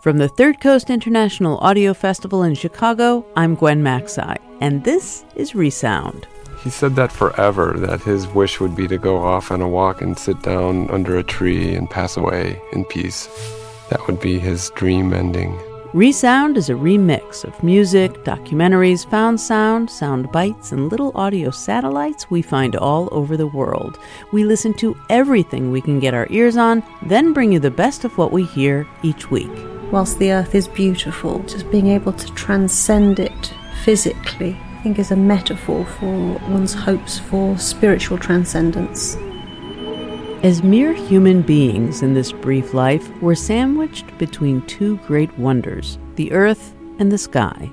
From the Third Coast International Audio Festival in Chicago, I'm Gwen Macsai, and this is Resound. He said that forever, that his wish would be to go off on a walk and sit down under a tree and pass away in peace. That would be his dream ending. Resound is a remix of music, documentaries, found sound, sound bites, and little audio satellites we find all over the world. We listen to everything we can get our ears on, then bring you the best of what we hear each week. Whilst the earth is beautiful, just being able to transcend it physically, I think, is a metaphor for one's hopes for spiritual transcendence. As mere human beings in this brief life, we're sandwiched between two great wonders the earth and the sky.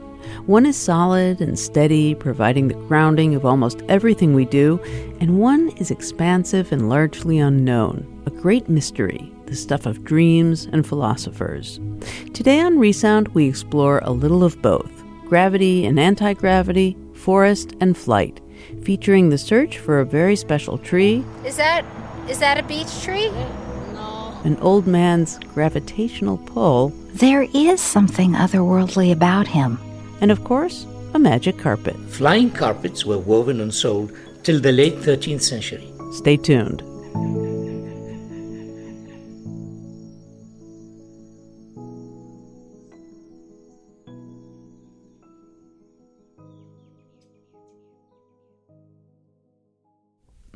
One is solid and steady, providing the grounding of almost everything we do, and one is expansive and largely unknown, a great mystery, the stuff of dreams and philosophers. Today on Resound, we explore a little of both gravity and anti gravity, forest and flight, featuring the search for a very special tree. Is that is that a beech tree? No. An old man's gravitational pull. There is something otherworldly about him. And of course, a magic carpet. Flying carpets were woven and sold till the late 13th century. Stay tuned.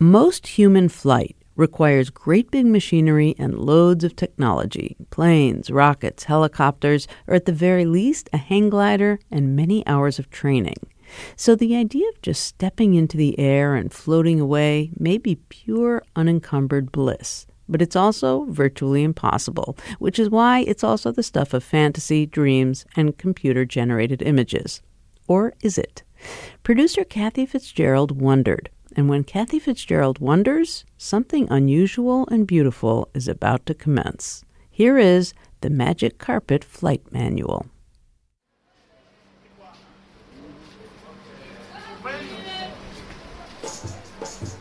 Most human flight requires great big machinery and loads of technology planes, rockets, helicopters, or at the very least, a hang glider and many hours of training. So the idea of just stepping into the air and floating away may be pure, unencumbered bliss. But it's also virtually impossible, which is why it's also the stuff of fantasy, dreams, and computer generated images. Or is it? Producer Kathy Fitzgerald wondered and when Kathy Fitzgerald wonders, something unusual and beautiful is about to commence. Here is the Magic Carpet Flight Manual.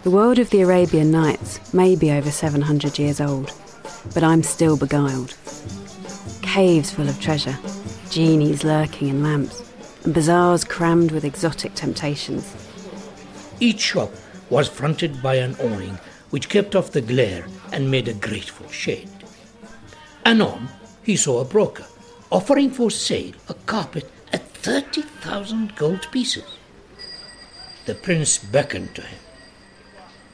The world of the Arabian Nights may be over 700 years old, but I'm still beguiled. Caves full of treasure, genies lurking in lamps, and bazaars crammed with exotic temptations. Each shop was fronted by an awning which kept off the glare and made a grateful shade. Anon, he saw a broker offering for sale a carpet at 30,000 gold pieces. The prince beckoned to him.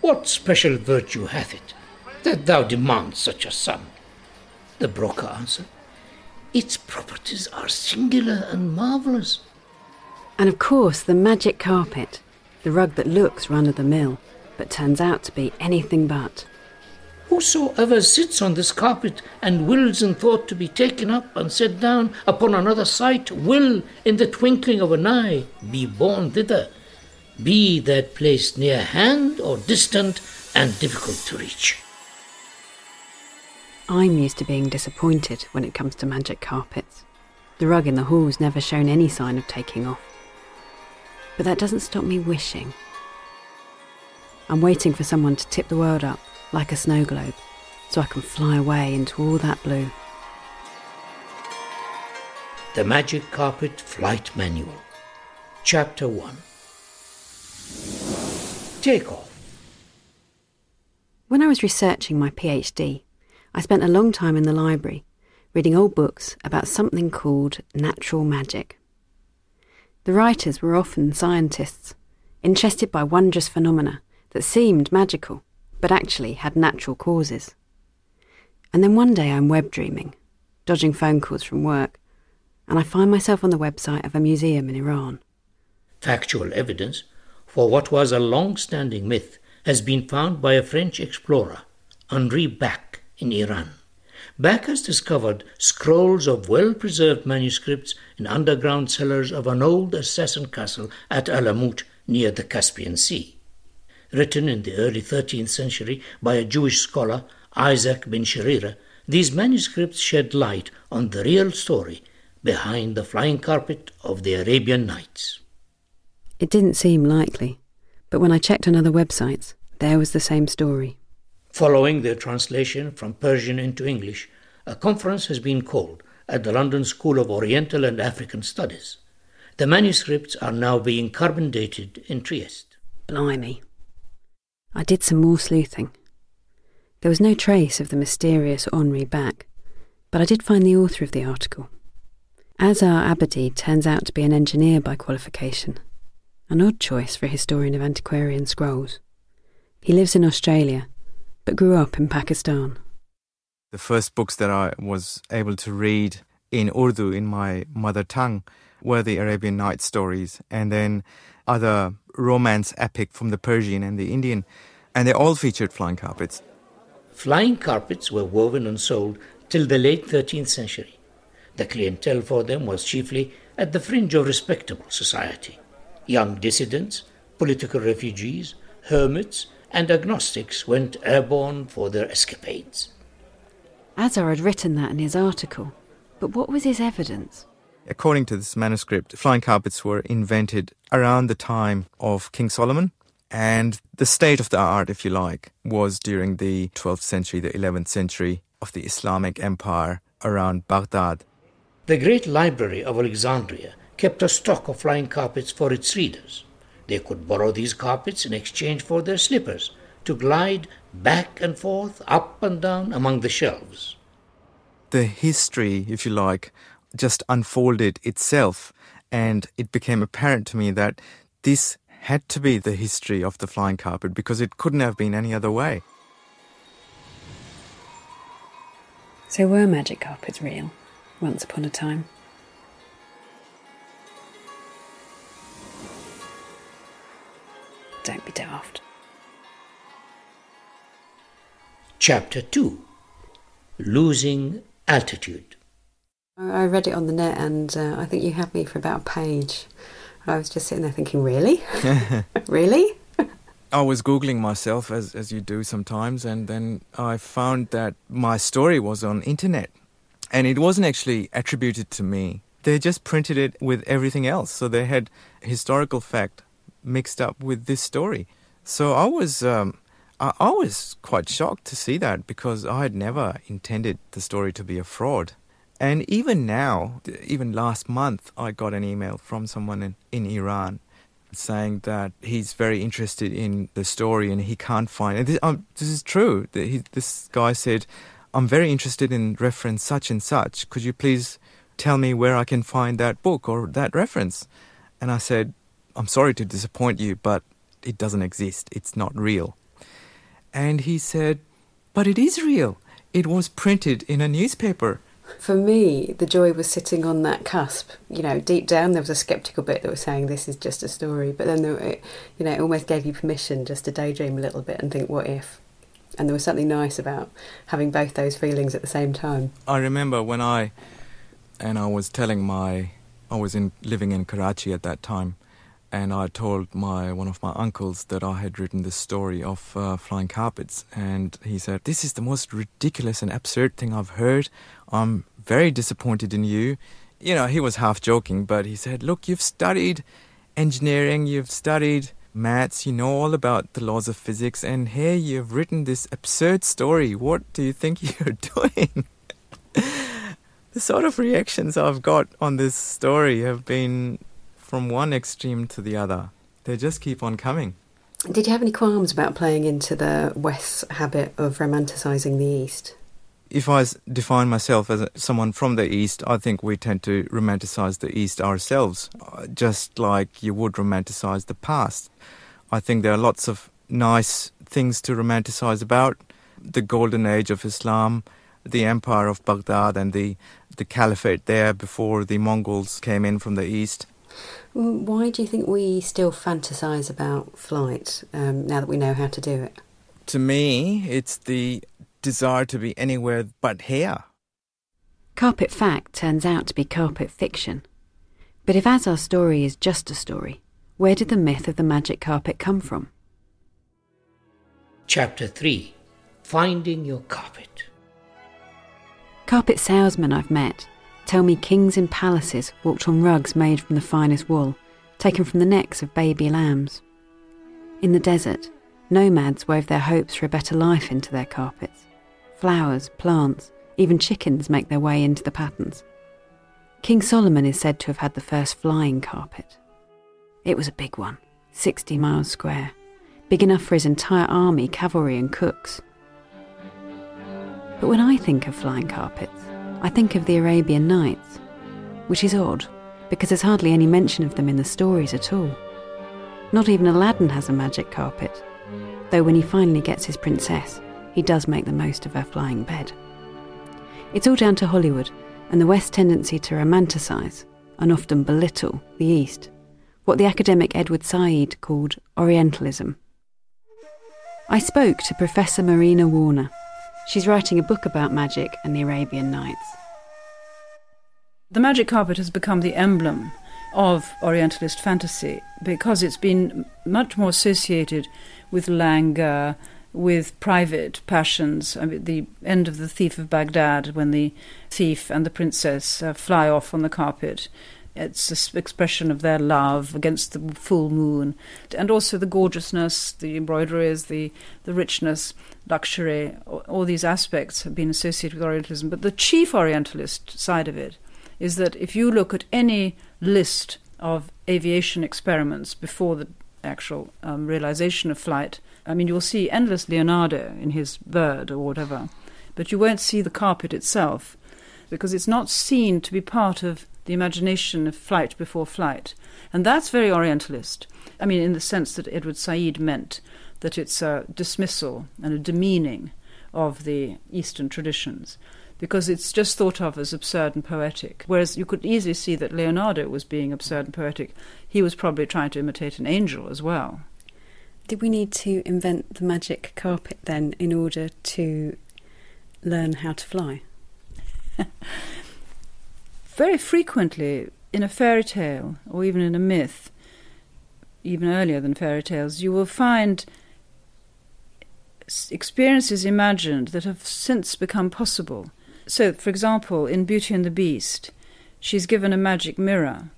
What special virtue hath it that thou demand such a sum? The broker answered, Its properties are singular and marvellous. And of course, the magic carpet the rug that looks run of the mill, but turns out to be anything but. Whosoever sits on this carpet and wills in thought to be taken up and set down upon another site will, in the twinkling of an eye, be borne thither, be that place near hand or distant and difficult to reach. I'm used to being disappointed when it comes to magic carpets. The rug in the hall's never shown any sign of taking off. But that doesn't stop me wishing. I'm waiting for someone to tip the world up like a snow globe so I can fly away into all that blue. The Magic Carpet Flight Manual, Chapter 1 Take off. When I was researching my PhD, I spent a long time in the library reading old books about something called natural magic. The writers were often scientists, interested by wondrous phenomena that seemed magical, but actually had natural causes. And then one day I'm web dreaming, dodging phone calls from work, and I find myself on the website of a museum in Iran. Factual evidence for what was a long standing myth has been found by a French explorer, Henri Back, in Iran. Back has discovered scrolls of well preserved manuscripts in underground cellars of an old assassin castle at Alamut near the Caspian Sea. Written in the early 13th century by a Jewish scholar, Isaac ben Sherira, these manuscripts shed light on the real story behind the flying carpet of the Arabian Nights. It didn't seem likely, but when I checked on other websites, there was the same story. Following their translation from Persian into English, a conference has been called at the London School of Oriental and African Studies. The manuscripts are now being carbon dated in Trieste. Blimey. I did some more sleuthing. There was no trace of the mysterious Henri Back, but I did find the author of the article. Azhar Abidi turns out to be an engineer by qualification, an odd choice for a historian of antiquarian scrolls. He lives in Australia but grew up in Pakistan. The first books that I was able to read in Urdu, in my mother tongue, were the Arabian Nights stories, and then other romance epic from the Persian and the Indian, and they all featured flying carpets. Flying carpets were woven and sold till the late 13th century. The clientele for them was chiefly at the fringe of respectable society young dissidents, political refugees, hermits, and agnostics went airborne for their escapades. Azhar had written that in his article, but what was his evidence? According to this manuscript, flying carpets were invented around the time of King Solomon, and the state of the art, if you like, was during the 12th century, the 11th century of the Islamic Empire around Baghdad. The great library of Alexandria kept a stock of flying carpets for its readers. They could borrow these carpets in exchange for their slippers to glide back and forth, up and down among the shelves. The history, if you like, just unfolded itself, and it became apparent to me that this had to be the history of the flying carpet because it couldn't have been any other way. So, were magic carpets real once upon a time? Don't be daft. Chapter 2 Losing Altitude. I read it on the net and uh, I think you had me for about a page. I was just sitting there thinking, really? really? I was Googling myself, as, as you do sometimes, and then I found that my story was on internet. And it wasn't actually attributed to me. They just printed it with everything else. So they had historical fact mixed up with this story. So I was um, I, I was quite shocked to see that because I had never intended the story to be a fraud. And even now, even last month, I got an email from someone in, in Iran saying that he's very interested in the story and he can't find it. This, um, this is true. He, this guy said, I'm very interested in reference such and such. Could you please tell me where I can find that book or that reference? And I said, I'm sorry to disappoint you, but it doesn't exist. It's not real. And he said, But it is real. It was printed in a newspaper. For me, the joy was sitting on that cusp. You know, deep down there was a skeptical bit that was saying this is just a story, but then there, it, you know, it almost gave you permission just to daydream a little bit and think, what if? And there was something nice about having both those feelings at the same time. I remember when I, and I was telling my, I was in living in Karachi at that time, and I told my one of my uncles that I had written this story of uh, flying carpets, and he said, "This is the most ridiculous and absurd thing I've heard. I'm very disappointed in you." You know, he was half joking, but he said, "Look, you've studied engineering, you've studied maths, you know all about the laws of physics, and here you've written this absurd story. What do you think you're doing?" the sort of reactions I've got on this story have been from one extreme to the other. They just keep on coming. Did you have any qualms about playing into the West's habit of romanticising the East? if I define myself as someone from the East, I think we tend to romanticize the East ourselves, uh, just like you would romanticize the past. I think there are lots of nice things to romanticize about the golden age of Islam, the empire of Baghdad, and the, the caliphate there before the Mongols came in from the East. Why do you think we still fantasize about flight um, now that we know how to do it? To me, it's the desire to be anywhere but here. Carpet fact turns out to be carpet fiction. But if Azhar's story is just a story, where did the myth of the magic carpet come from? Chapter 3 Finding Your Carpet. Carpet salesmen I've met tell me kings in palaces walked on rugs made from the finest wool, taken from the necks of baby lambs. In the desert, nomads wove their hopes for a better life into their carpets. Flowers, plants, even chickens make their way into the patterns. King Solomon is said to have had the first flying carpet. It was a big one, 60 miles square, big enough for his entire army, cavalry, and cooks. But when I think of flying carpets, I think of the Arabian Nights, which is odd because there's hardly any mention of them in the stories at all. Not even Aladdin has a magic carpet, though when he finally gets his princess, he does make the most of her flying bed. It's all down to Hollywood and the West's tendency to romanticize and often belittle the East, what the academic Edward Said called Orientalism. I spoke to Professor Marina Warner. She's writing a book about magic and the Arabian Nights. The magic carpet has become the emblem of Orientalist fantasy because it's been much more associated with languor, with private passions. I mean, the end of The Thief of Baghdad, when the thief and the princess uh, fly off on the carpet. It's an expression of their love against the full moon, and also the gorgeousness, the embroideries, the, the richness, luxury. All, these aspects have been associated with Orientalism. But the chief Orientalist side of it is that if you look at any list of aviation experiments before the actual um, realization of flight, I mean, you'll see endless Leonardo in his bird or whatever, but you won't see the carpet itself because it's not seen to be part of the imagination of flight before flight. And that's very Orientalist. I mean, in the sense that Edward Said meant that it's a dismissal and a demeaning of the Eastern traditions because it's just thought of as absurd and poetic. Whereas you could easily see that Leonardo was being absurd and poetic. He was probably trying to imitate an angel as well. Did we need to invent the magic carpet then in order to learn how to fly? Very frequently, in a fairy tale or even in a myth, even earlier than fairy tales, you will find experiences imagined that have since become possible. So, for example, in Beauty and the Beast, she's given a magic mirror,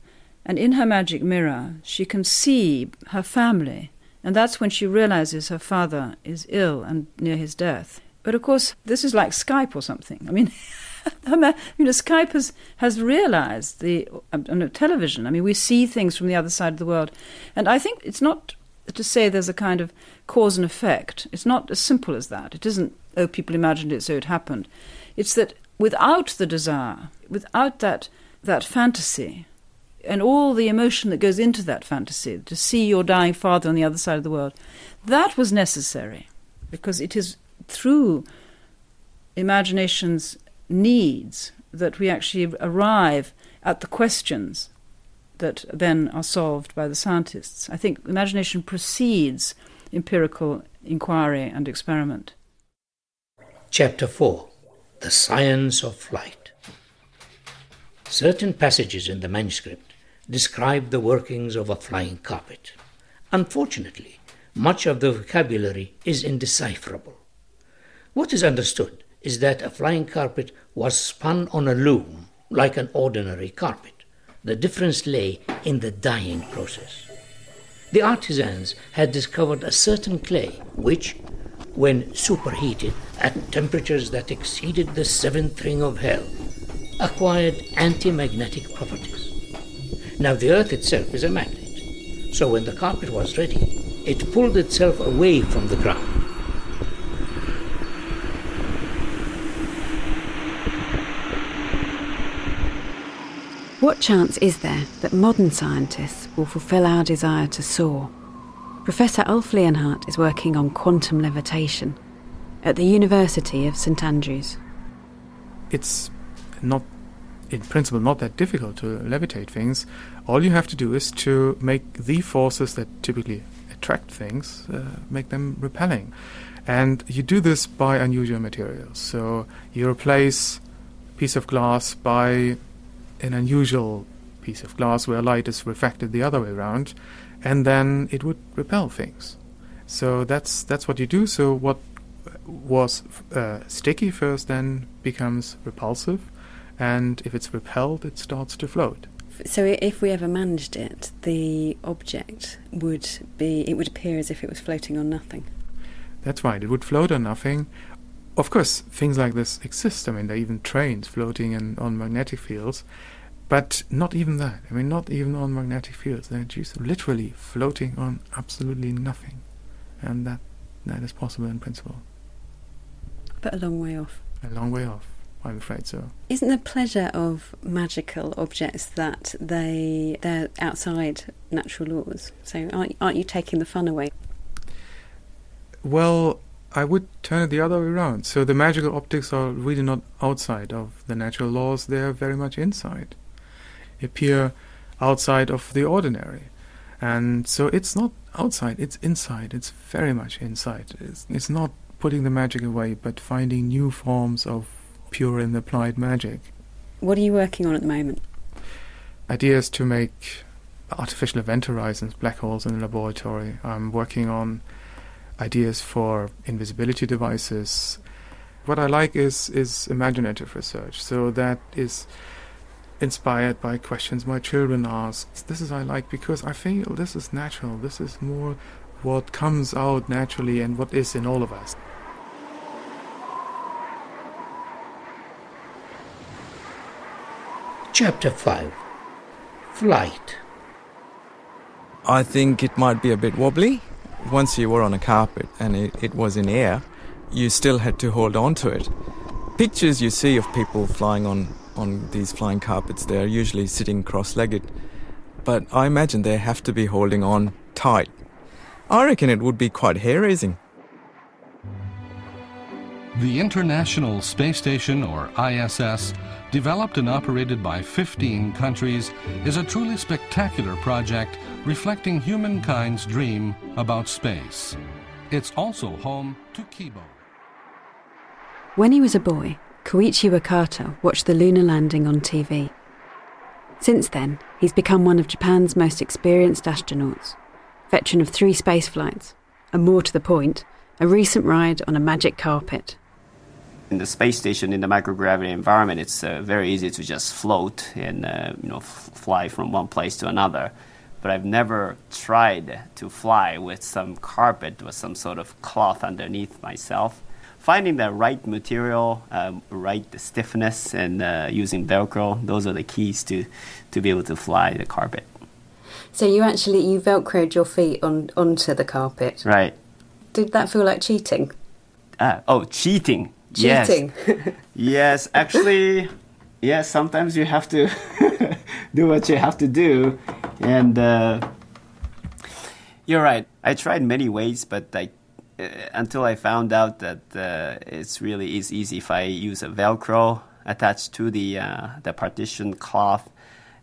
and in her magic mirror, she can see her family and that's when she realizes her father is ill and near his death. But of course, this is like Skype or something. I mean, you know, Skype has, has realized the um, television. I mean, we see things from the other side of the world. And I think it's not to say there's a kind of cause and effect. It's not as simple as that. It isn't, oh, people imagined it, so it happened. It's that without the desire, without that, that fantasy, and all the emotion that goes into that fantasy, to see your dying father on the other side of the world, that was necessary because it is through imagination's needs that we actually arrive at the questions that then are solved by the scientists. I think imagination precedes empirical inquiry and experiment. Chapter 4 The Science of Flight. Certain passages in the manuscript describe the workings of a flying carpet. Unfortunately, much of the vocabulary is indecipherable. What is understood is that a flying carpet was spun on a loom like an ordinary carpet. The difference lay in the dyeing process. The artisans had discovered a certain clay which, when superheated at temperatures that exceeded the seventh ring of hell, acquired anti-magnetic properties. Now, the earth itself is a magnet. So when the carpet was ready, it pulled itself away from the ground. What chance is there that modern scientists will fulfill our desire to soar? Professor Ulf Leonhardt is working on quantum levitation at the University of St Andrews. It's not, in principle, not that difficult to levitate things. All you have to do is to make the forces that typically attract things, uh, make them repelling. And you do this by unusual materials. So you replace a piece of glass by an unusual piece of glass where light is refracted the other way around, and then it would repel things. So that's that's what you do. So what was uh, sticky first then becomes repulsive, and if it's repelled, it starts to float. So if we ever managed it, the object would be it would appear as if it was floating on nothing. That's right. It would float on nothing. Of course, things like this exist. I mean, there are even trains floating in, on magnetic fields, but not even that. I mean, not even on magnetic fields. They're just literally floating on absolutely nothing, and that that is possible in principle. But a long way off. A long way off. I'm afraid so. Isn't the pleasure of magical objects that they they're outside natural laws? So aren't aren't you taking the fun away? Well, I would turn it the other way around. So the magical optics are really not outside of the natural laws; they are very much inside. Appear outside of the ordinary, and so it's not outside; it's inside. It's very much inside. It's, it's not putting the magic away, but finding new forms of pure and applied magic. What are you working on at the moment? Ideas to make artificial event horizons, black holes in the laboratory. I'm working on ideas for invisibility devices. What I like is is imaginative research. So that is inspired by questions my children ask. This is I like because I feel this is natural. This is more what comes out naturally and what is in all of us. Chapter 5 Flight I think it might be a bit wobbly. Once you were on a carpet and it, it was in air, you still had to hold on to it. Pictures you see of people flying on, on these flying carpets, they're usually sitting cross legged. But I imagine they have to be holding on tight. I reckon it would be quite hair raising. The International Space Station, or ISS, developed and operated by 15 countries, is a truly spectacular project reflecting humankind's dream about space. It's also home to Kibo. When he was a boy, Koichi Wakata watched the lunar landing on TV. Since then, he's become one of Japan's most experienced astronauts, veteran of three space flights, and more to the point, a recent ride on a magic carpet in the space station in the microgravity environment, it's uh, very easy to just float and uh, you know f- fly from one place to another. But I've never tried to fly with some carpet with some sort of cloth underneath myself. Finding the right material, um, right stiffness, and uh, using Velcro, those are the keys to, to be able to fly the carpet. So you actually you velcroed your feet on onto the carpet. Right. Did that feel like cheating? Uh, oh, cheating. Cheating. Yes. yes, actually, yes. Sometimes you have to do what you have to do, and uh, you're right. I tried many ways, but I, uh, until I found out that uh, it's really is easy if I use a Velcro attached to the uh, the partition cloth,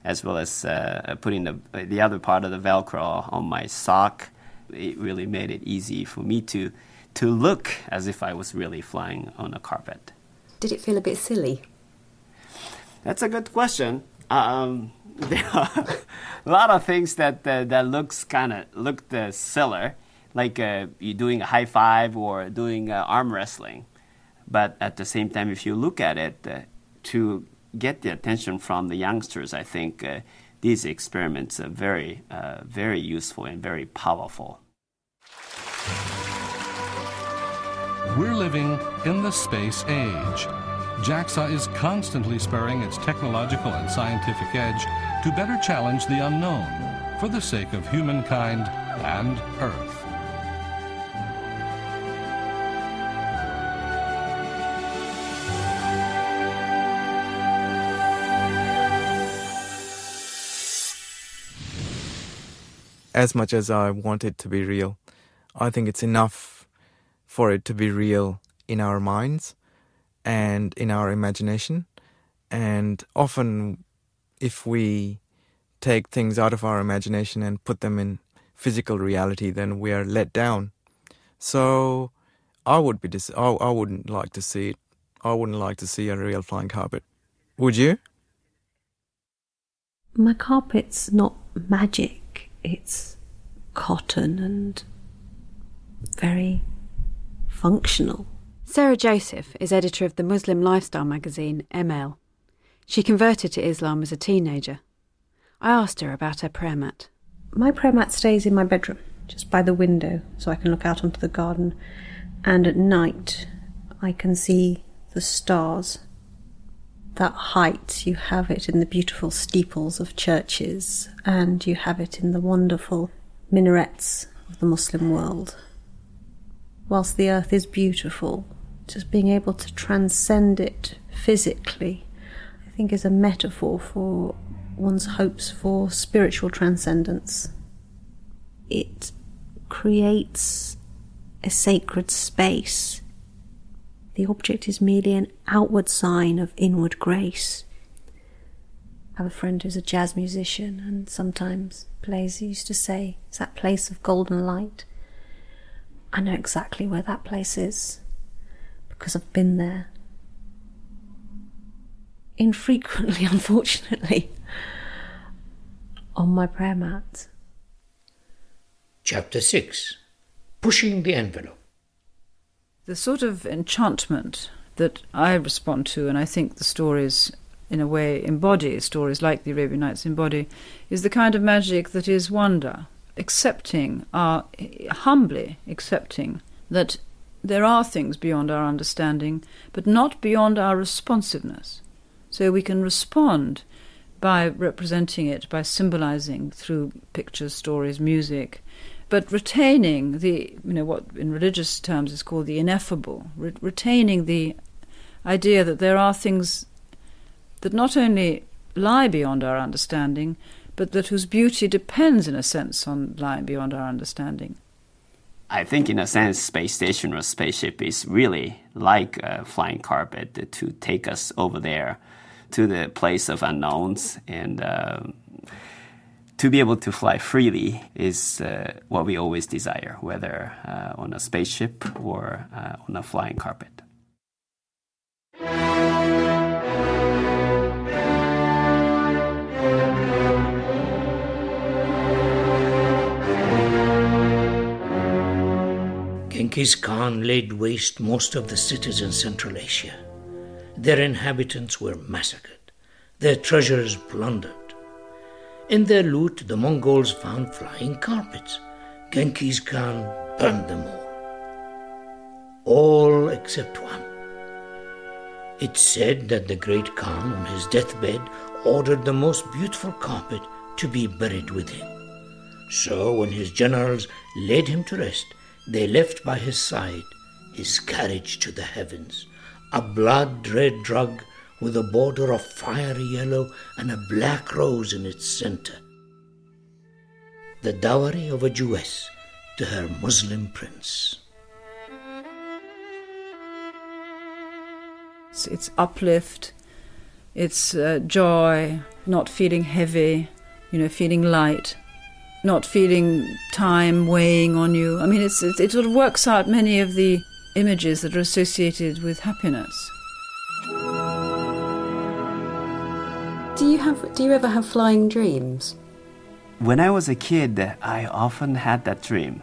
as well as uh, putting the the other part of the Velcro on my sock. It really made it easy for me to to look as if I was really flying on a carpet. Did it feel a bit silly? That's a good question. Um, there are a lot of things that uh, that looks kind of looked uh, silly, like uh, you doing a high five or doing uh, arm wrestling. But at the same time, if you look at it, uh, to get the attention from the youngsters, I think uh, these experiments are very, very useful and very powerful. We're living in the space age. JAXA is constantly spurring its technological and scientific edge to better challenge the unknown for the sake of humankind and Earth. As much as I want it to be real, I think it's enough for it to be real in our minds and in our imagination. And often, if we take things out of our imagination and put them in physical reality, then we are let down. So, I would be dis- I, I wouldn't like to see it. I wouldn't like to see a real flying carpet. Would you? My carpet's not magic. It's cotton and very functional. Sarah Joseph is editor of the Muslim lifestyle magazine emel. She converted to Islam as a teenager. I asked her about her prayer mat. My prayer mat stays in my bedroom, just by the window, so I can look out onto the garden. And at night, I can see the stars. That height, you have it in the beautiful steeples of churches, and you have it in the wonderful minarets of the Muslim world. Whilst the earth is beautiful, just being able to transcend it physically, I think is a metaphor for one's hopes for spiritual transcendence. It creates a sacred space. The object is merely an outward sign of inward grace. I have a friend who's a jazz musician and sometimes plays, he used to say, it's that place of golden light. I know exactly where that place is because I've been there. Infrequently, unfortunately, on my prayer mat. Chapter 6 Pushing the Envelope. The sort of enchantment that I respond to, and I think the stories in a way embody, stories like the Arabian Nights embody, is the kind of magic that is wonder, accepting, our, eh, humbly accepting that there are things beyond our understanding, but not beyond our responsiveness. So we can respond by representing it, by symbolizing through pictures, stories, music, but retaining the, you know, what in religious terms is called the ineffable, re- retaining the idea that there are things that not only lie beyond our understanding, but that whose beauty depends, in a sense, on lying beyond our understanding. I think, in a sense, space station or spaceship is really like a flying carpet to take us over there to the place of unknowns and. Uh, to be able to fly freely is uh, what we always desire, whether uh, on a spaceship or uh, on a flying carpet. Genghis Khan laid waste most of the cities in Central Asia. Their inhabitants were massacred, their treasures plundered. In their loot, the Mongols found flying carpets. Genghis Khan burned them all. All except one. It's said that the great Khan, on his deathbed, ordered the most beautiful carpet to be buried with him. So, when his generals laid him to rest, they left by his side his carriage to the heavens, a blood red rug with a border of fiery yellow and a black rose in its center. The dowry of a Jewess to her Muslim prince. It's, it's uplift, it's uh, joy, not feeling heavy, you know, feeling light, not feeling time weighing on you. I mean, it's, it, it sort of works out many of the images that are associated with happiness. Do you have? Do you ever have flying dreams? When I was a kid, I often had that dream.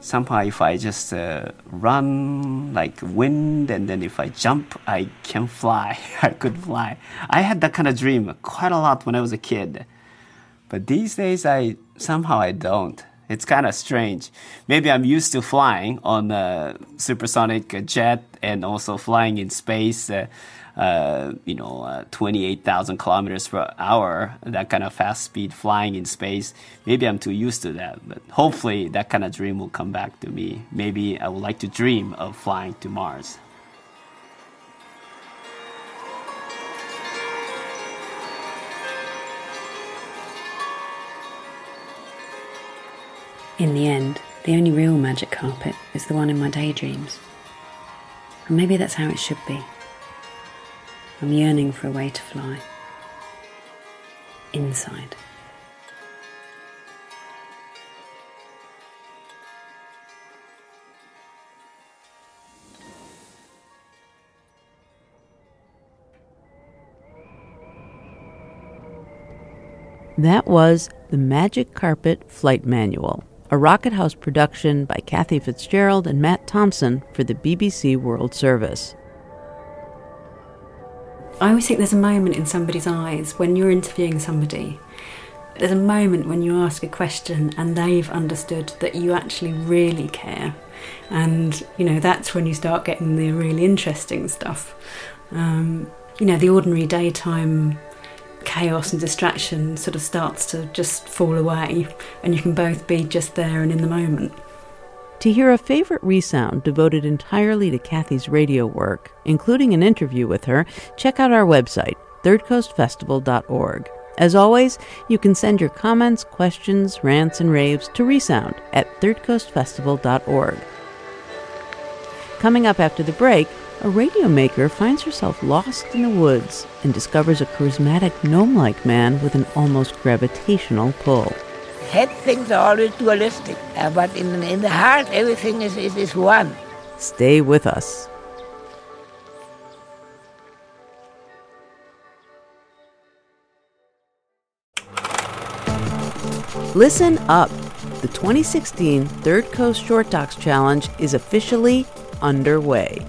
Somehow, if I just uh, run like wind, and then if I jump, I can fly. I could fly. I had that kind of dream quite a lot when I was a kid. But these days, I somehow I don't. It's kind of strange. Maybe I'm used to flying on a supersonic jet and also flying in space. Uh, uh, you know, uh, 28,000 kilometers per hour, that kind of fast speed flying in space. Maybe I'm too used to that, but hopefully that kind of dream will come back to me. Maybe I would like to dream of flying to Mars. In the end, the only real magic carpet is the one in my daydreams. And maybe that's how it should be. I'm yearning for a way to fly. Inside. That was The Magic Carpet Flight Manual, a Rocket House production by Kathy Fitzgerald and Matt Thompson for the BBC World Service. I always think there's a moment in somebody's eyes when you're interviewing somebody. There's a moment when you ask a question and they've understood that you actually really care. And, you know, that's when you start getting the really interesting stuff. Um, you know, the ordinary daytime chaos and distraction sort of starts to just fall away, and you can both be just there and in the moment. To hear a favorite resound devoted entirely to Kathy's radio work, including an interview with her, check out our website, thirdcoastfestival.org. As always, you can send your comments, questions, rants, and raves to Resound at thirdcoastfestival.org. Coming up after the break, a radio maker finds herself lost in the woods and discovers a charismatic gnome like man with an almost gravitational pull. Head things are always dualistic, uh, but in, in the heart, everything is, is, is one. Stay with us. Listen up. The 2016 Third Coast Short Talks Challenge is officially underway.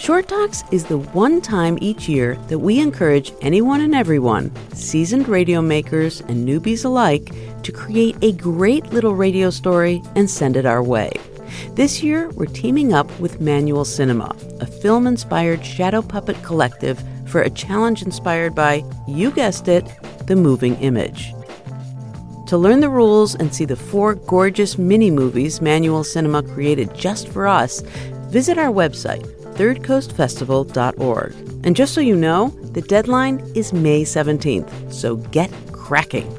Short Talks is the one time each year that we encourage anyone and everyone, seasoned radio makers and newbies alike, to create a great little radio story and send it our way. This year, we're teaming up with Manual Cinema, a film inspired shadow puppet collective, for a challenge inspired by, you guessed it, the moving image. To learn the rules and see the four gorgeous mini movies Manual Cinema created just for us, visit our website, thirdcoastfestival.org. And just so you know, the deadline is May 17th, so get cracking.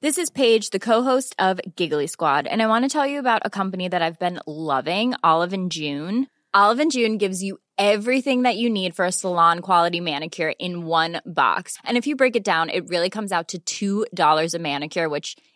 This is Paige, the co-host of Giggly Squad, and I want to tell you about a company that I've been loving, Olive and June. Olive and June gives you everything that you need for a salon quality manicure in one box. And if you break it down, it really comes out to $2 a manicure, which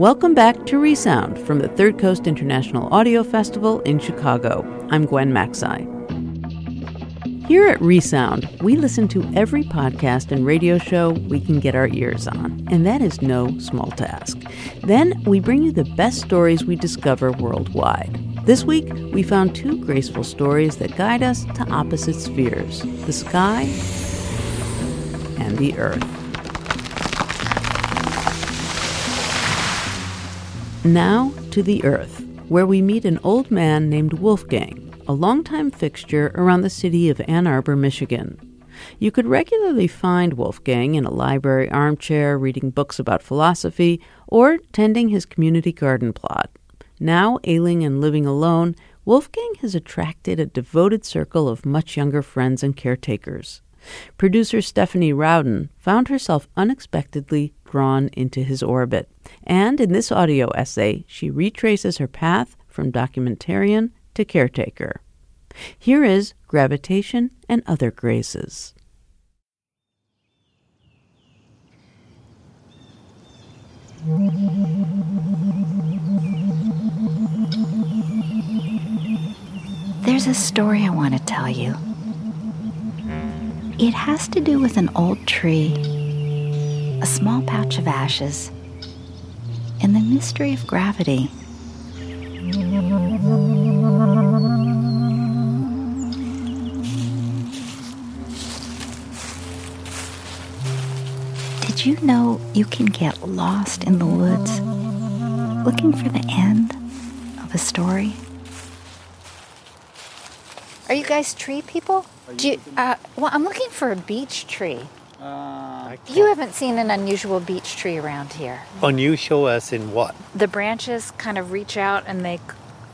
Welcome back to Resound from the Third Coast International Audio Festival in Chicago. I'm Gwen Macsai. Here at Resound, we listen to every podcast and radio show we can get our ears on, and that is no small task. Then we bring you the best stories we discover worldwide. This week, we found two graceful stories that guide us to opposite spheres the sky and the earth. Now to the Earth, where we meet an old man named Wolfgang, a longtime fixture around the city of Ann Arbor, Michigan. You could regularly find Wolfgang in a library armchair reading books about philosophy or tending his community garden plot. Now ailing and living alone, Wolfgang has attracted a devoted circle of much younger friends and caretakers. Producer Stephanie Rowden found herself unexpectedly drawn into his orbit. And in this audio essay, she retraces her path from documentarian to caretaker. Here is Gravitation and Other Graces. There's a story I want to tell you. It has to do with an old tree, a small patch of ashes, and the mystery of gravity. Did you know you can get lost in the woods looking for the end of a story? Are you guys tree people? Do you, uh, well, I'm looking for a beech tree. Ah. you haven't seen an unusual beech tree around here. Unusual as in what? The branches kind of reach out and they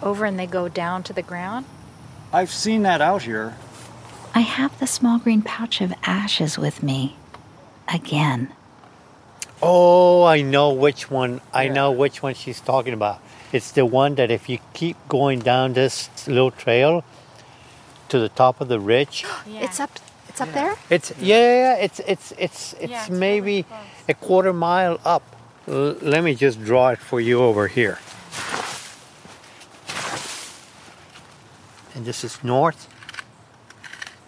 over and they go down to the ground. I've seen that out here. I have the small green pouch of ashes with me. Again. Oh, I know which one. I know which one she's talking about. It's the one that if you keep going down this little trail to the top of the ridge, It's up. It's up there. it's yeah, yeah, yeah, it's it's it's it's maybe a quarter mile up. L- let me just draw it for you over here. And this is north,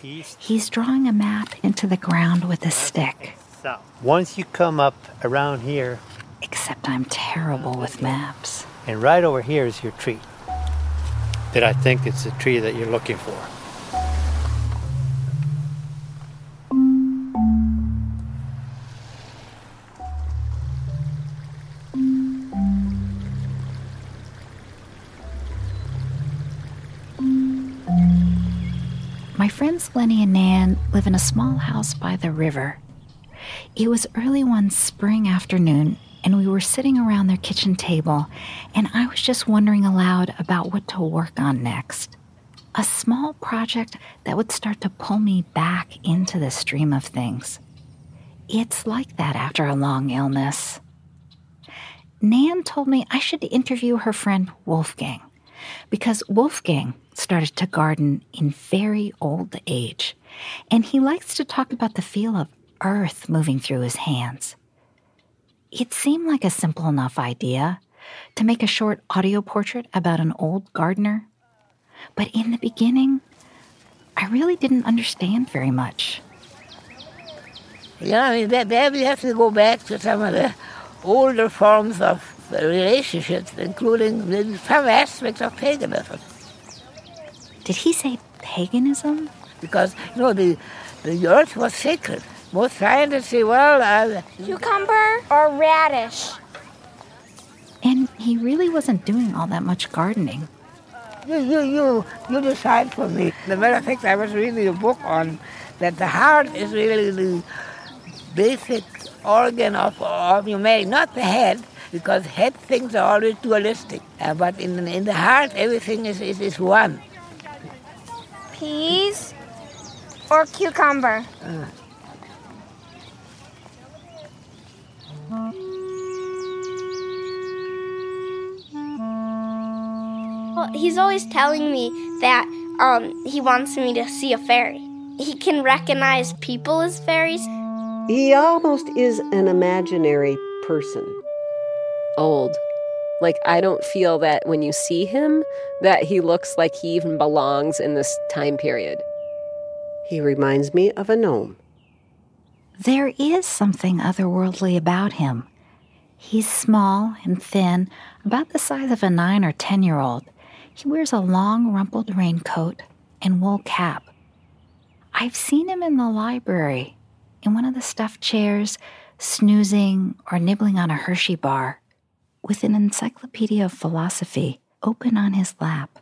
east, He's drawing a map into the ground with a stick. south. Once you come up around here, Except I'm terrible with maps. and right over here is your tree. That I think it's the tree that you're looking for. River. It was early one spring afternoon, and we were sitting around their kitchen table, and I was just wondering aloud about what to work on next. A small project that would start to pull me back into the stream of things. It's like that after a long illness. Nan told me I should interview her friend Wolfgang because Wolfgang started to garden in very old age, and he likes to talk about the feel of earth moving through his hands. It seemed like a simple enough idea to make a short audio portrait about an old gardener, but in the beginning, I really didn't understand very much. Yeah, I mean, there we have to go back to some of the older forms of relationships, including the- some aspects of paganism. Did he say paganism? Because, you know, the, the earth was sacred. Most scientists say, well, uh, Cucumber or radish? And he really wasn't doing all that much gardening. you, you, you, you decide for me. The matter of fact, I was reading a book on that the heart is really the basic organ of, of humanity, not the head, because head things are always dualistic. Uh, but in, in the heart, everything is, is, is one. Peas or cucumber? Uh, Well, he's always telling me that um, he wants me to see a fairy. He can recognize people as fairies. He almost is an imaginary person. Old. Like, I don't feel that when you see him, that he looks like he even belongs in this time period. He reminds me of a gnome. There is something otherworldly about him. He's small and thin, about the size of a nine or ten year old. He wears a long, rumpled raincoat and wool cap. I've seen him in the library, in one of the stuffed chairs, snoozing or nibbling on a Hershey bar, with an encyclopedia of philosophy open on his lap.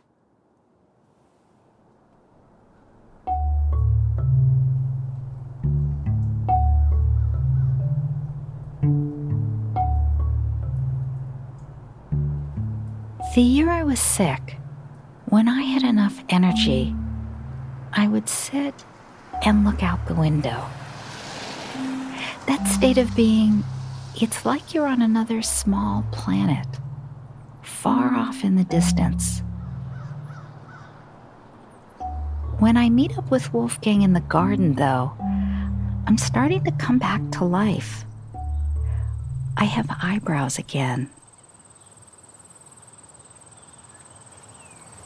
The year I was sick, when I had enough energy, I would sit and look out the window. That state of being It's like you're on another small planet, far off in the distance. When I meet up with Wolfgang in the garden, though, I'm starting to come back to life. I have eyebrows again.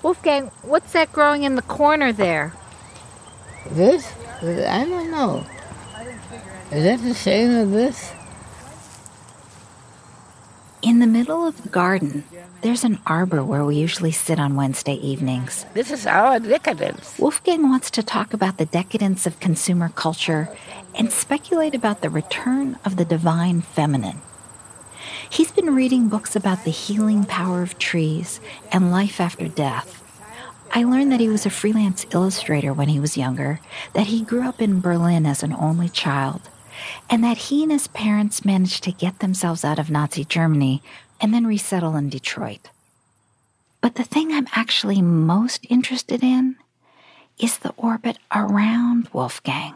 Wolfgang, what's that growing in the corner there? This? I don't know. Is that the same as this? In the middle of the garden, there's an arbor where we usually sit on Wednesday evenings. This is our decadence. Wolfgang wants to talk about the decadence of consumer culture and speculate about the return of the divine feminine. He's been reading books about the healing power of trees and life after death. I learned that he was a freelance illustrator when he was younger, that he grew up in Berlin as an only child, and that he and his parents managed to get themselves out of Nazi Germany and then resettle in Detroit. But the thing I'm actually most interested in is the orbit around Wolfgang.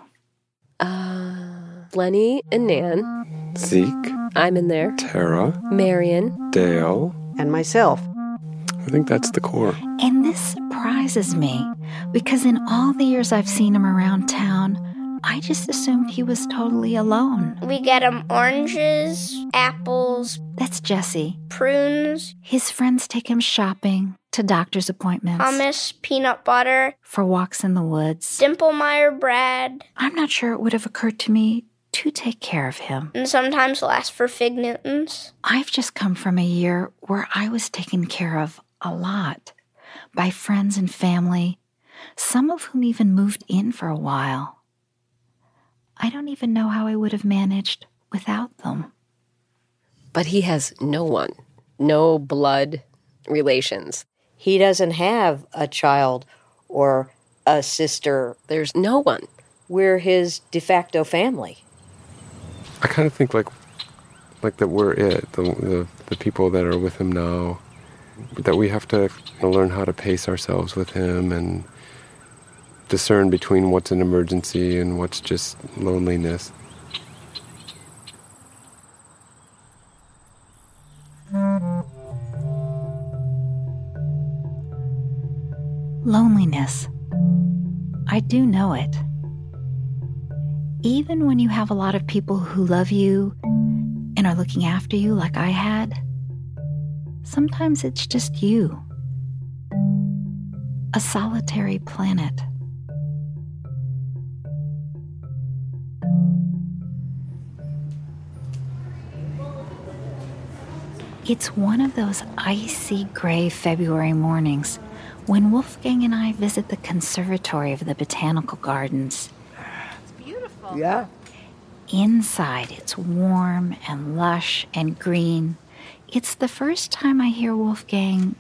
Uh, Lenny and Nan. Zeke. I'm in there. Tara. Marion. Dale. And myself. I think that's the core. And this surprises me because in all the years I've seen him around town, I just assumed he was totally alone. We get him oranges, apples, That's Jesse. prunes, His friends take him shopping, to doctor's appointments, hummus, peanut butter, for walks in the woods. Dimplemeyer bread, I'm not sure it would have occurred to me to take care of him. and sometimes we'll ask for fig Newtons. I've just come from a year where I was taken care of a lot by friends and family, some of whom even moved in for a while. I don't even know how I would have managed without them. But he has no one, no blood relations. He doesn't have a child or a sister. There's no one. We're his de facto family. I kind of think like like that we're it, the, the the people that are with him now. That we have to learn how to pace ourselves with him and discern between what's an emergency and what's just loneliness. Loneliness. I do know it. Even when you have a lot of people who love you and are looking after you like I had, sometimes it's just you. A solitary planet. It's one of those icy gray February mornings when Wolfgang and I visit the conservatory of the botanical gardens. It's beautiful. Yeah? Inside, it's warm and lush and green. It's the first time I hear Wolfgang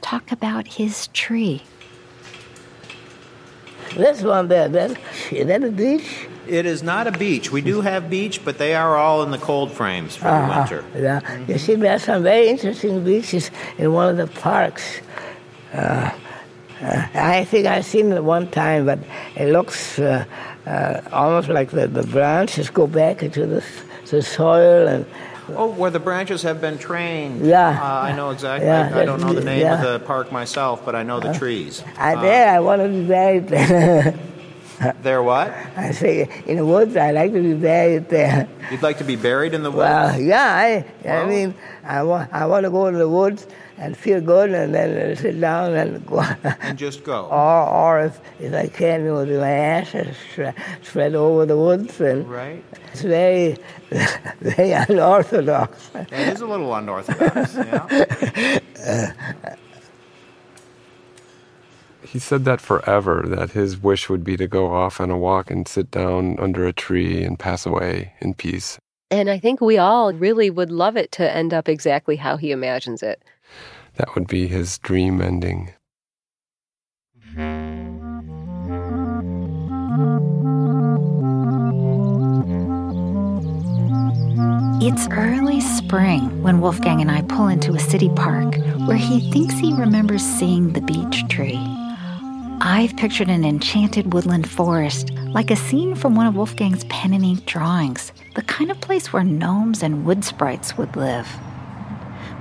talk about his tree. This one there, then, is that a beech? It is not a beech. We do have beech, but they are all in the cold frames for the Ah, winter. Yeah. You see, there are some very interesting beeches in one of the parks. Uh, uh, I think I've seen it one time, but it looks uh, uh, almost like the, the branches go back into the, the soil and Oh, where the branches have been trained. Yeah. Uh, I know exactly. Yeah, I, I don't know the name yeah. of the park myself, but I know the trees. I Uh, there I want to be buried there. They're what? I say in the woods I'd like to be buried there. You'd like to be buried in the woods? Well, yeah, I, I mean, I want, I want to go to the woods and feel good and then uh, sit down and go. and just go. or, or if, if I can, you know, do my ashes spread, spread over the woods and Right. it's very, very unorthodox. It is a little unorthodox. yeah. He said that forever, that his wish would be to go off on a walk and sit down under a tree and pass away in peace. And I think we all really would love it to end up exactly how he imagines it. That would be his dream ending. It's early spring when Wolfgang and I pull into a city park where he thinks he remembers seeing the beech tree. I've pictured an enchanted woodland forest like a scene from one of Wolfgang's pen and ink drawings, the kind of place where gnomes and wood sprites would live.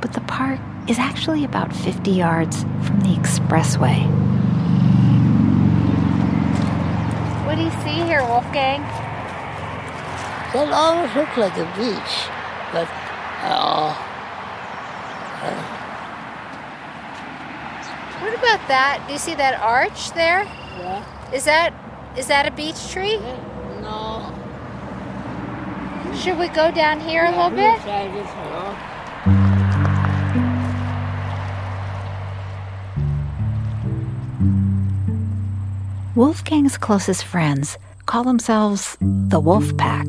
But the park is actually about 50 yards from the expressway. What do you see here, Wolfgang? That almost looks like a beech, but uh, uh, What about that? Do you see that arch there? Yeah. Is that is that a beech tree? no. Should we go down here a little bit? Try this one. Wolfgang's closest friends call themselves the Wolf Pack.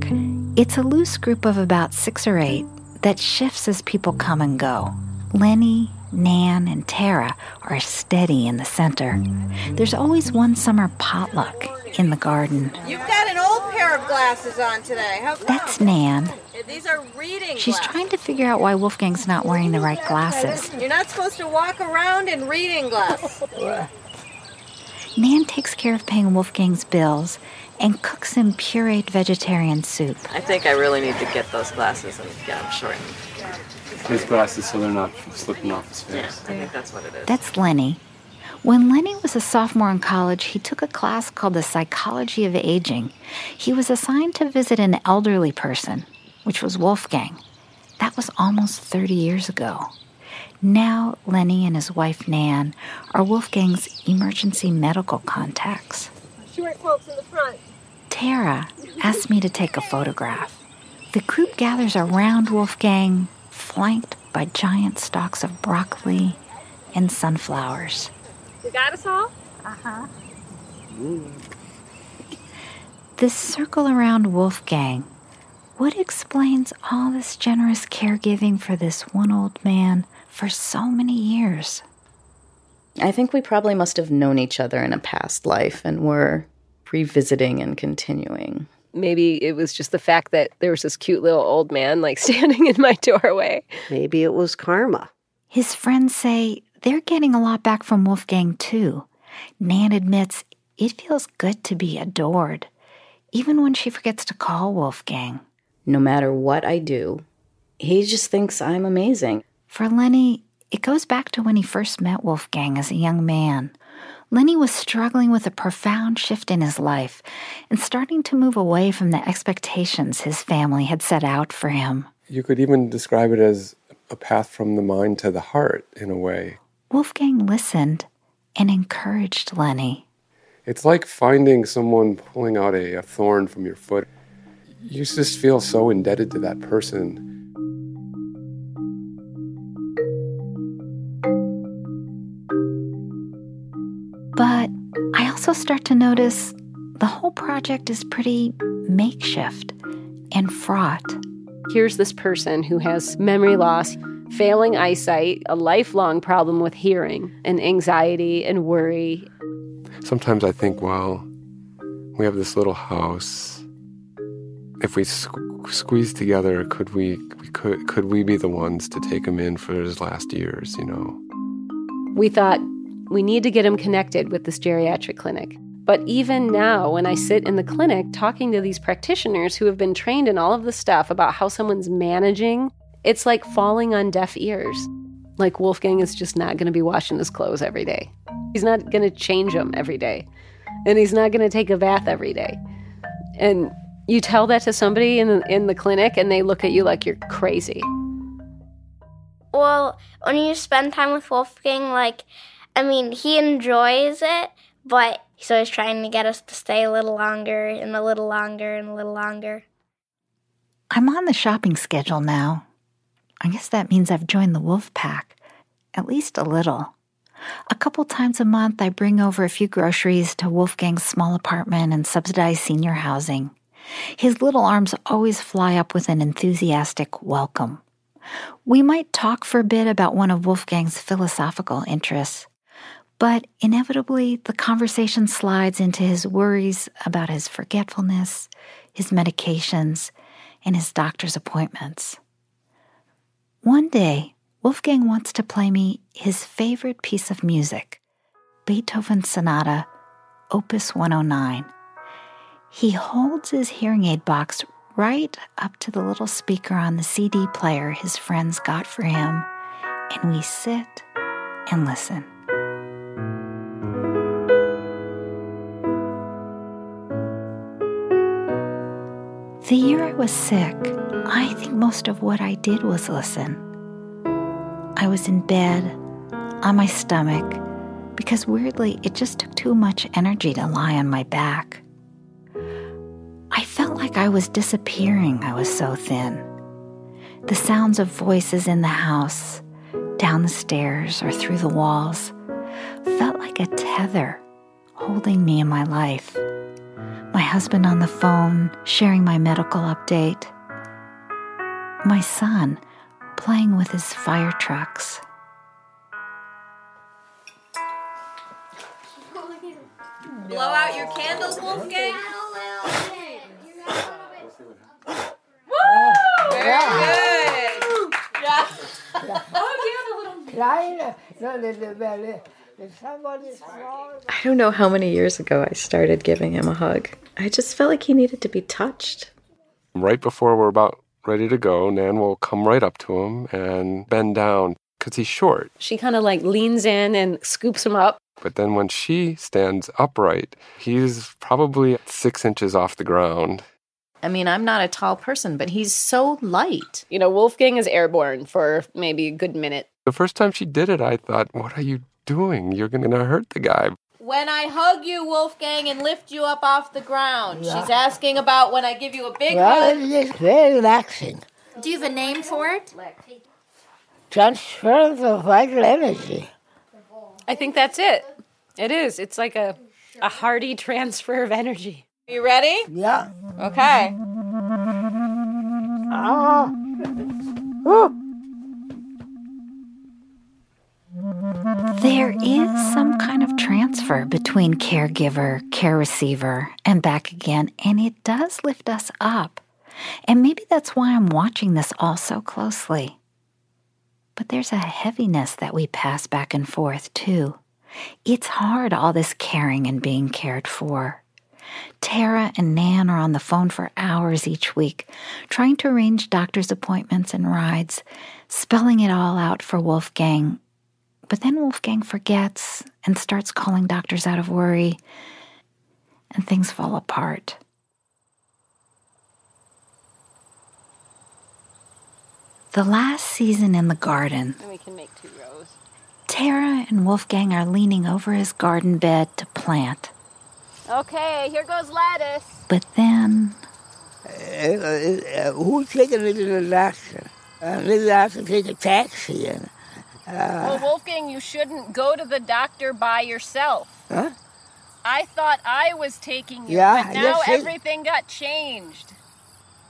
It's a loose group of about six or eight that shifts as people come and go. Lenny, Nan, and Tara are steady in the center. There's always one summer potluck in the garden. You've got an old pair of glasses on today. How come? That's Nan. These are reading glasses. She's glasses. trying to figure out why Wolfgang's not wearing the right glasses. You're not supposed to walk around in reading glasses. Nan takes care of paying Wolfgang's bills and cooks him pureed vegetarian soup. I think I really need to get those glasses and get them shortened. His glasses so they're not slipping off his Yeah, I think that's what it is. That's Lenny. When Lenny was a sophomore in college, he took a class called the Psychology of Aging. He was assigned to visit an elderly person, which was Wolfgang. That was almost 30 years ago. Now, Lenny and his wife Nan are Wolfgang's emergency medical contacts. Short folks in the front. Tara asked me to take a photograph. The group gathers around Wolfgang, flanked by giant stalks of broccoli and sunflowers. You got us all? Uh huh. This circle around Wolfgang, what explains all this generous caregiving for this one old man for so many years? I think we probably must have known each other in a past life and were revisiting and continuing. Maybe it was just the fact that there was this cute little old man like standing in my doorway. Maybe it was karma. His friends say they're getting a lot back from Wolfgang too. Nan admits it feels good to be adored, even when she forgets to call Wolfgang. No matter what I do, he just thinks I'm amazing. For Lenny, it goes back to when he first met Wolfgang as a young man. Lenny was struggling with a profound shift in his life and starting to move away from the expectations his family had set out for him. You could even describe it as a path from the mind to the heart in a way. Wolfgang listened and encouraged Lenny. It's like finding someone pulling out a, a thorn from your foot. You just feel so indebted to that person. Also start to notice the whole project is pretty makeshift and fraught. Here's this person who has memory loss, failing eyesight, a lifelong problem with hearing, and anxiety and worry. Sometimes I think, well, we have this little house. If we squ- squeeze together, could we, we could could we be the ones to take him in for his last years? You know, We thought we need to get him connected with this geriatric clinic. But even now, when I sit in the clinic talking to these practitioners who have been trained in all of the stuff about how someone's managing, it's like falling on deaf ears. Like Wolfgang is just not going to be washing his clothes every day. He's not going to change them every day. And he's not going to take a bath every day. And you tell that to somebody in the, in the clinic and they look at you like you're crazy. Well, when you spend time with Wolfgang, like, I mean, he enjoys it, but he's always trying to get us to stay a little longer and a little longer and a little longer. I'm on the shopping schedule now. I guess that means I've joined the wolf pack, at least a little. A couple times a month, I bring over a few groceries to Wolfgang's small apartment and subsidized senior housing. His little arms always fly up with an enthusiastic welcome. We might talk for a bit about one of Wolfgang's philosophical interests, but inevitably the conversation slides into his worries about his forgetfulness, his medications, and his doctor's appointments. One day, Wolfgang wants to play me his favorite piece of music, Beethoven's Sonata, Opus 109. He holds his hearing aid box right up to the little speaker on the CD player his friends got for him, and we sit and listen. The year I was sick, I think most of what I did was listen. I was in bed, on my stomach, because weirdly, it just took too much energy to lie on my back. I felt like I was disappearing, I was so thin. The sounds of voices in the house, down the stairs, or through the walls felt like a tether holding me in my life. My husband on the phone, sharing my medical update. My son playing with his fire trucks. Blow out your candles, Wolfgang. Woo! Very good. Yeah. Kleine, no, the, the, the, the, somebody small. I don't know how many years ago I started giving him a hug. I just felt like he needed to be touched. Right before we're about ready to go, Nan will come right up to him and bend down because he's short. She kind of like leans in and scoops him up. But then when she stands upright, he's probably six inches off the ground. I mean, I'm not a tall person, but he's so light. You know, Wolfgang is airborne for maybe a good minute. The first time she did it, I thought, what are you doing? You're going to hurt the guy. When I hug you, Wolfgang, and lift you up off the ground, Yeah. she's asking about when I give you a big Well, hug. it's very relaxing. Do you have a name for it? Transference of vital energy. I think that's it. It is. It's like a, a hearty transfer of energy. You ready? Yeah. Okay. Ah. Ooh. There is some kind of transfer between caregiver, care receiver, and back again, and it does lift us up. And maybe that's why I'm watching this all so closely. But there's a heaviness that we pass back and forth, too. It's hard, all this caring and being cared for. Tara and Nan are on the phone for hours each week, trying to arrange doctor's appointments and rides, spelling it all out for Wolfgang. But then Wolfgang forgets and starts calling doctors out of worry, and things fall apart. The last season in the garden, And we can make two rows. Tara and Wolfgang are leaning over his garden bed to plant. Okay, here goes lettuce. But then Uh, uh, who's taking me to the doctor? Uh, maybe I have to take a taxi. And, Well, uh, Wolfgang, you shouldn't go to the doctor by yourself. huh? I thought I was taking you, Yeah, but now yes, everything got changed.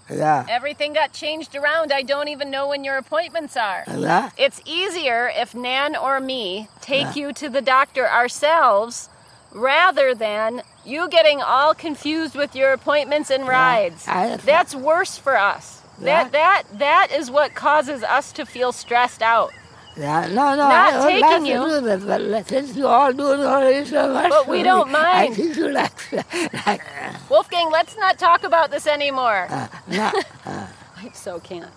Yeah. Everything got changed around. I don't even know when your appointments are. Yeah. It's easier if Nan or me take Yeah. you to the doctor ourselves rather than you getting all confused with your appointments and rides. I- That's worse for us. Yeah. That that that is what causes us to feel stressed out. Yeah, no, no, Not I taking like to you. do but since you all do it so much, But we don't me, I mind. think you like, like Wolfgang, let's not talk about this anymore. uh, no, I so can't.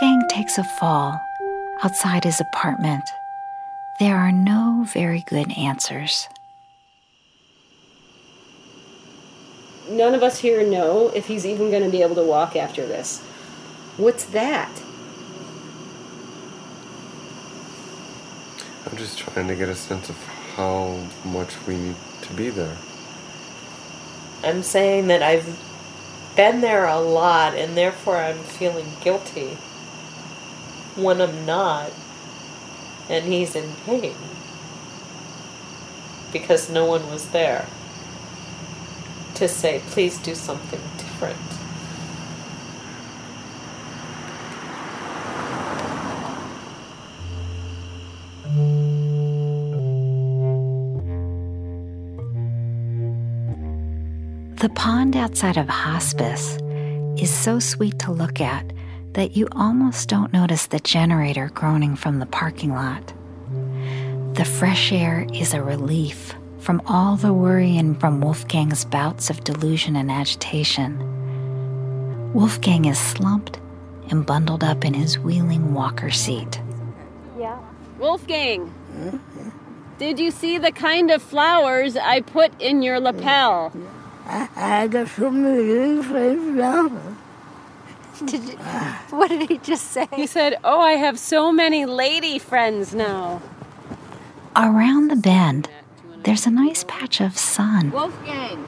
Wolfgang takes a fall outside his apartment, there are no very good answers. None of us here know if he's even going to be able to walk after this. What's that? I'm just trying to get a sense of how much we need to be there. I'm saying that I've been there a lot and therefore I'm feeling guilty when I'm not. And he's in pain because no one was there to say, please do something different. The pond outside of hospice is so sweet to look at that you almost don't notice the generator groaning from the parking lot. The fresh air is a relief from all the worry and from Wolfgang's bouts of delusion and agitation. Wolfgang is slumped and bundled up in his wheeling walker seat. Yeah. Wolfgang, did you see the kind of flowers I put in your lapel? I, I got so many friends now. Did you, what did he just say? He said, Oh, I have so many lady friends now. Around the bend, there's a nice patch of sun. Wolfgang,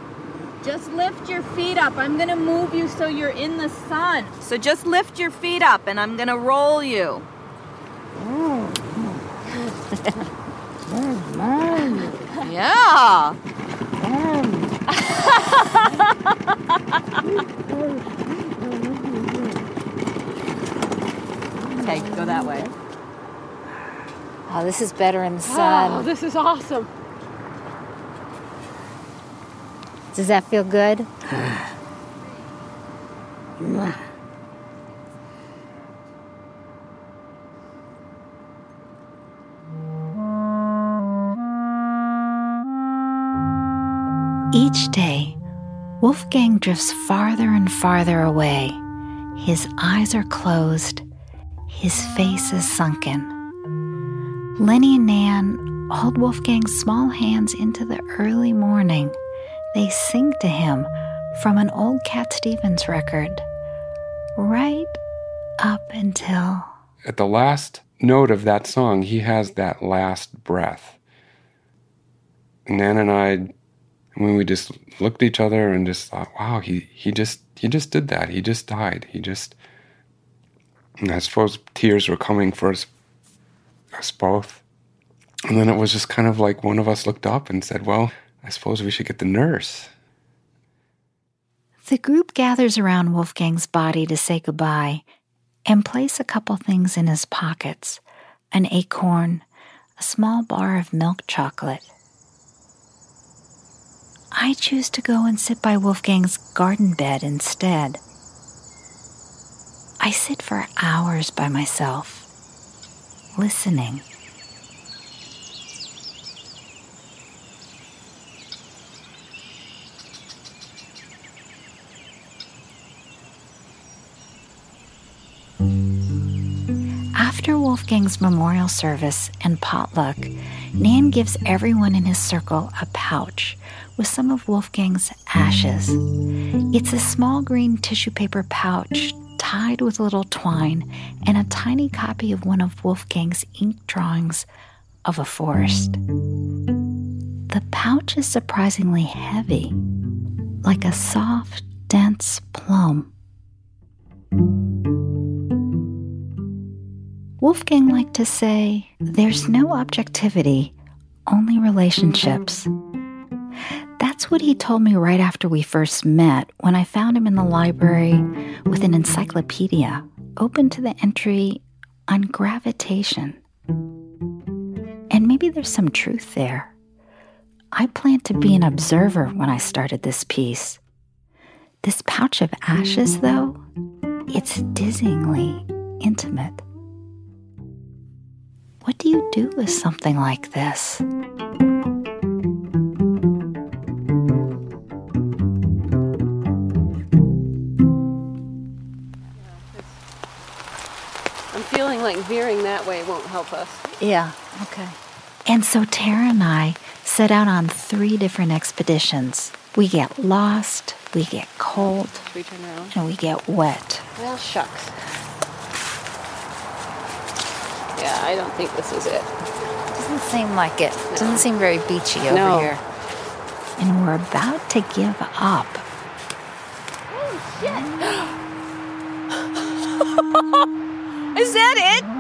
just lift your feet up. I'm going to move you so you're in the sun. So just lift your feet up and I'm going to roll you. yeah. okay, go that way. Oh, this is better in the oh, sun. Oh, this is awesome. Does that feel good? Each day, Wolfgang drifts farther and farther away. His eyes are closed, his face is sunken. Lenny and Nan hold Wolfgang's small hands into the early morning. They sing to him from an old Cat Stevens record, right up until. At the last note of that song, he has that last breath. Nan and I, when we just looked at each other and just thought, wow, he, he just he just did that. He just died. He just and I suppose tears were coming for us, us both. And then it was just kind of like one of us looked up and said, Well, I suppose we should get the nurse. The group gathers around Wolfgang's body to say goodbye and place a couple things in his pockets an acorn, a small bar of milk chocolate. I choose to go and sit by Wolfgang's garden bed instead. I sit for hours by myself, listening. After Wolfgang's memorial service and potluck, Nan gives everyone in his circle a pouch with some of Wolfgang's ashes. It's a small green tissue paper pouch tied with a little twine and a tiny copy of one of Wolfgang's ink drawings of a forest. The pouch is surprisingly heavy, like a soft, dense plum. Wolfgang liked to say, There's no objectivity, only relationships. That's what he told me right after we first met when I found him in the library with an encyclopedia open to the entry on gravitation. And maybe there's some truth there. I planned to be an observer when I started this piece. This pouch of ashes, though, it's dizzyingly intimate. What do you do with something like this? Veering that way won't help us. Yeah, okay. And so Tara and I set out on three different expeditions. We get lost, we get cold, we turn around? and we get wet. Well, shucks. Yeah, I don't think this is it. Doesn't seem like it. Doesn't seem very beachy over No. here. And we're about to give up. Is that it?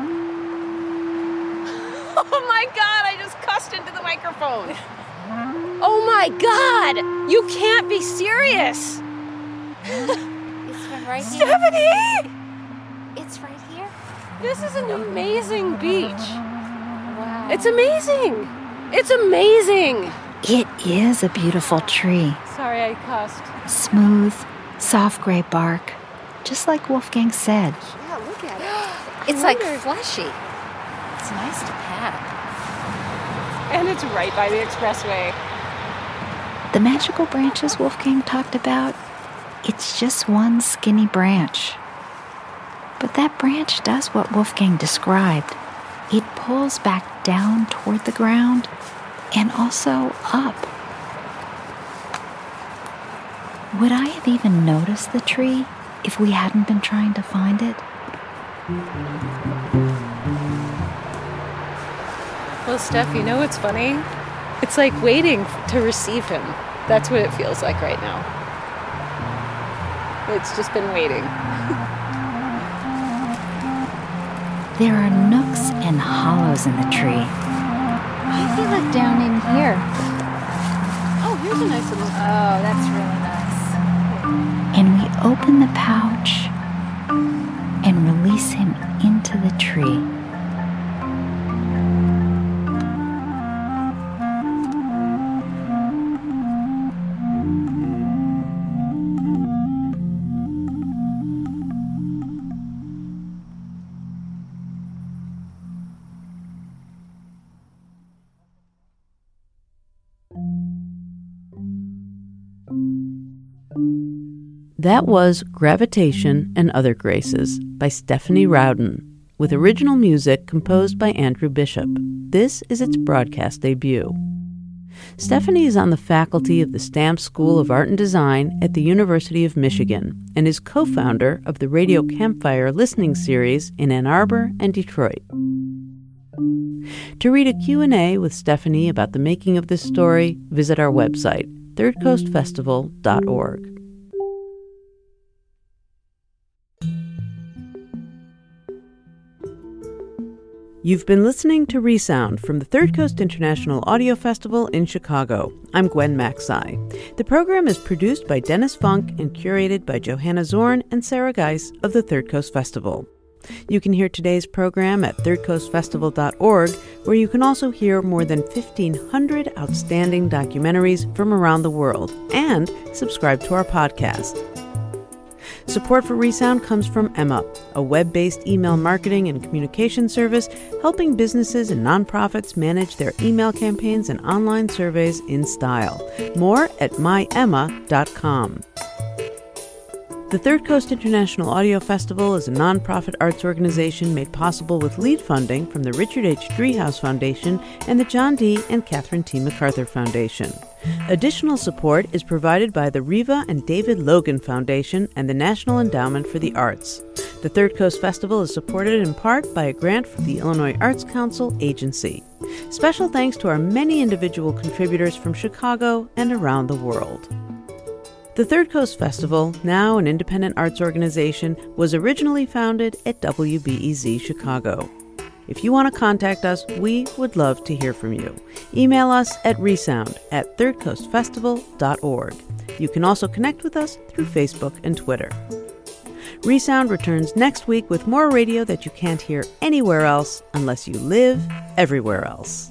Oh my god, I just cussed into the microphone. Oh my god! You can't be serious! It's from right here. Stephanie! It's right here. This is an amazing beech. Wow. It's amazing. It's amazing. It is a beautiful tree. Sorry, I cussed. Smooth, soft gray bark, just like Wolfgang said. Yeah, look at it. It's like fleshy. It's nice to pat. And it's right by the expressway. The magical branches Wolfgang talked about, it's just one skinny branch. But that branch does what Wolfgang described. It pulls back down toward the ground and also up. Would I have even noticed the tree if we hadn't been trying to find it? Well, Steph, you know what's funny? It's like waiting to receive him. That's what it feels like right now. It's just been waiting. There are nooks and hollows in the tree. I feel like down in here. Oh, here's a nice little. Oh, that's really nice. And we open the pouch and release him into the tree. That was Gravitation and Other Graces by Stephanie Rowden, with original music composed by Andrew Bishop. This is its broadcast debut. Stephanie is on the faculty of the Stamps School of Art and Design at the University of Michigan and is co-founder of the Radio Campfire listening series in Ann Arbor and Detroit. To read a Q&A with Stephanie about the making of this story, visit our website, thirdcoastfestival.org. You've been listening to Resound from the Third Coast International Audio Festival in Chicago. I'm Gwen Macsai. The program is produced by Dennis Funk and curated by Johanna Zorn and Sarah Geiss of the Third Coast Festival. You can hear today's program at thirdcoastfestival.org, where you can also hear more than 1,500 outstanding documentaries from around the world and subscribe to our podcast. Support for Resound comes from Emma, a web based email marketing and communication service helping businesses and nonprofits manage their email campaigns and online surveys in style. More at myemma.com. The Third Coast International Audio Festival is a nonprofit arts organization made possible with lead funding from the Richard H. Driehaus Foundation and the John D. and Catherine T. MacArthur Foundation. Additional support is provided by the Riva and David Logan Foundation and the National Endowment for the Arts. The Third Coast Festival is supported in part by a grant from the Illinois Arts Council Agency. Special thanks to our many individual contributors from Chicago and around the world. The Third Coast Festival, now an independent arts organization, was originally founded at WBEZ Chicago. If you want to contact us, we would love to hear from you. Email us at resound at thirdcoastfestival.org. You can also connect with us through Facebook and Twitter. Resound returns next week with more radio that you can't hear anywhere else unless you live everywhere else.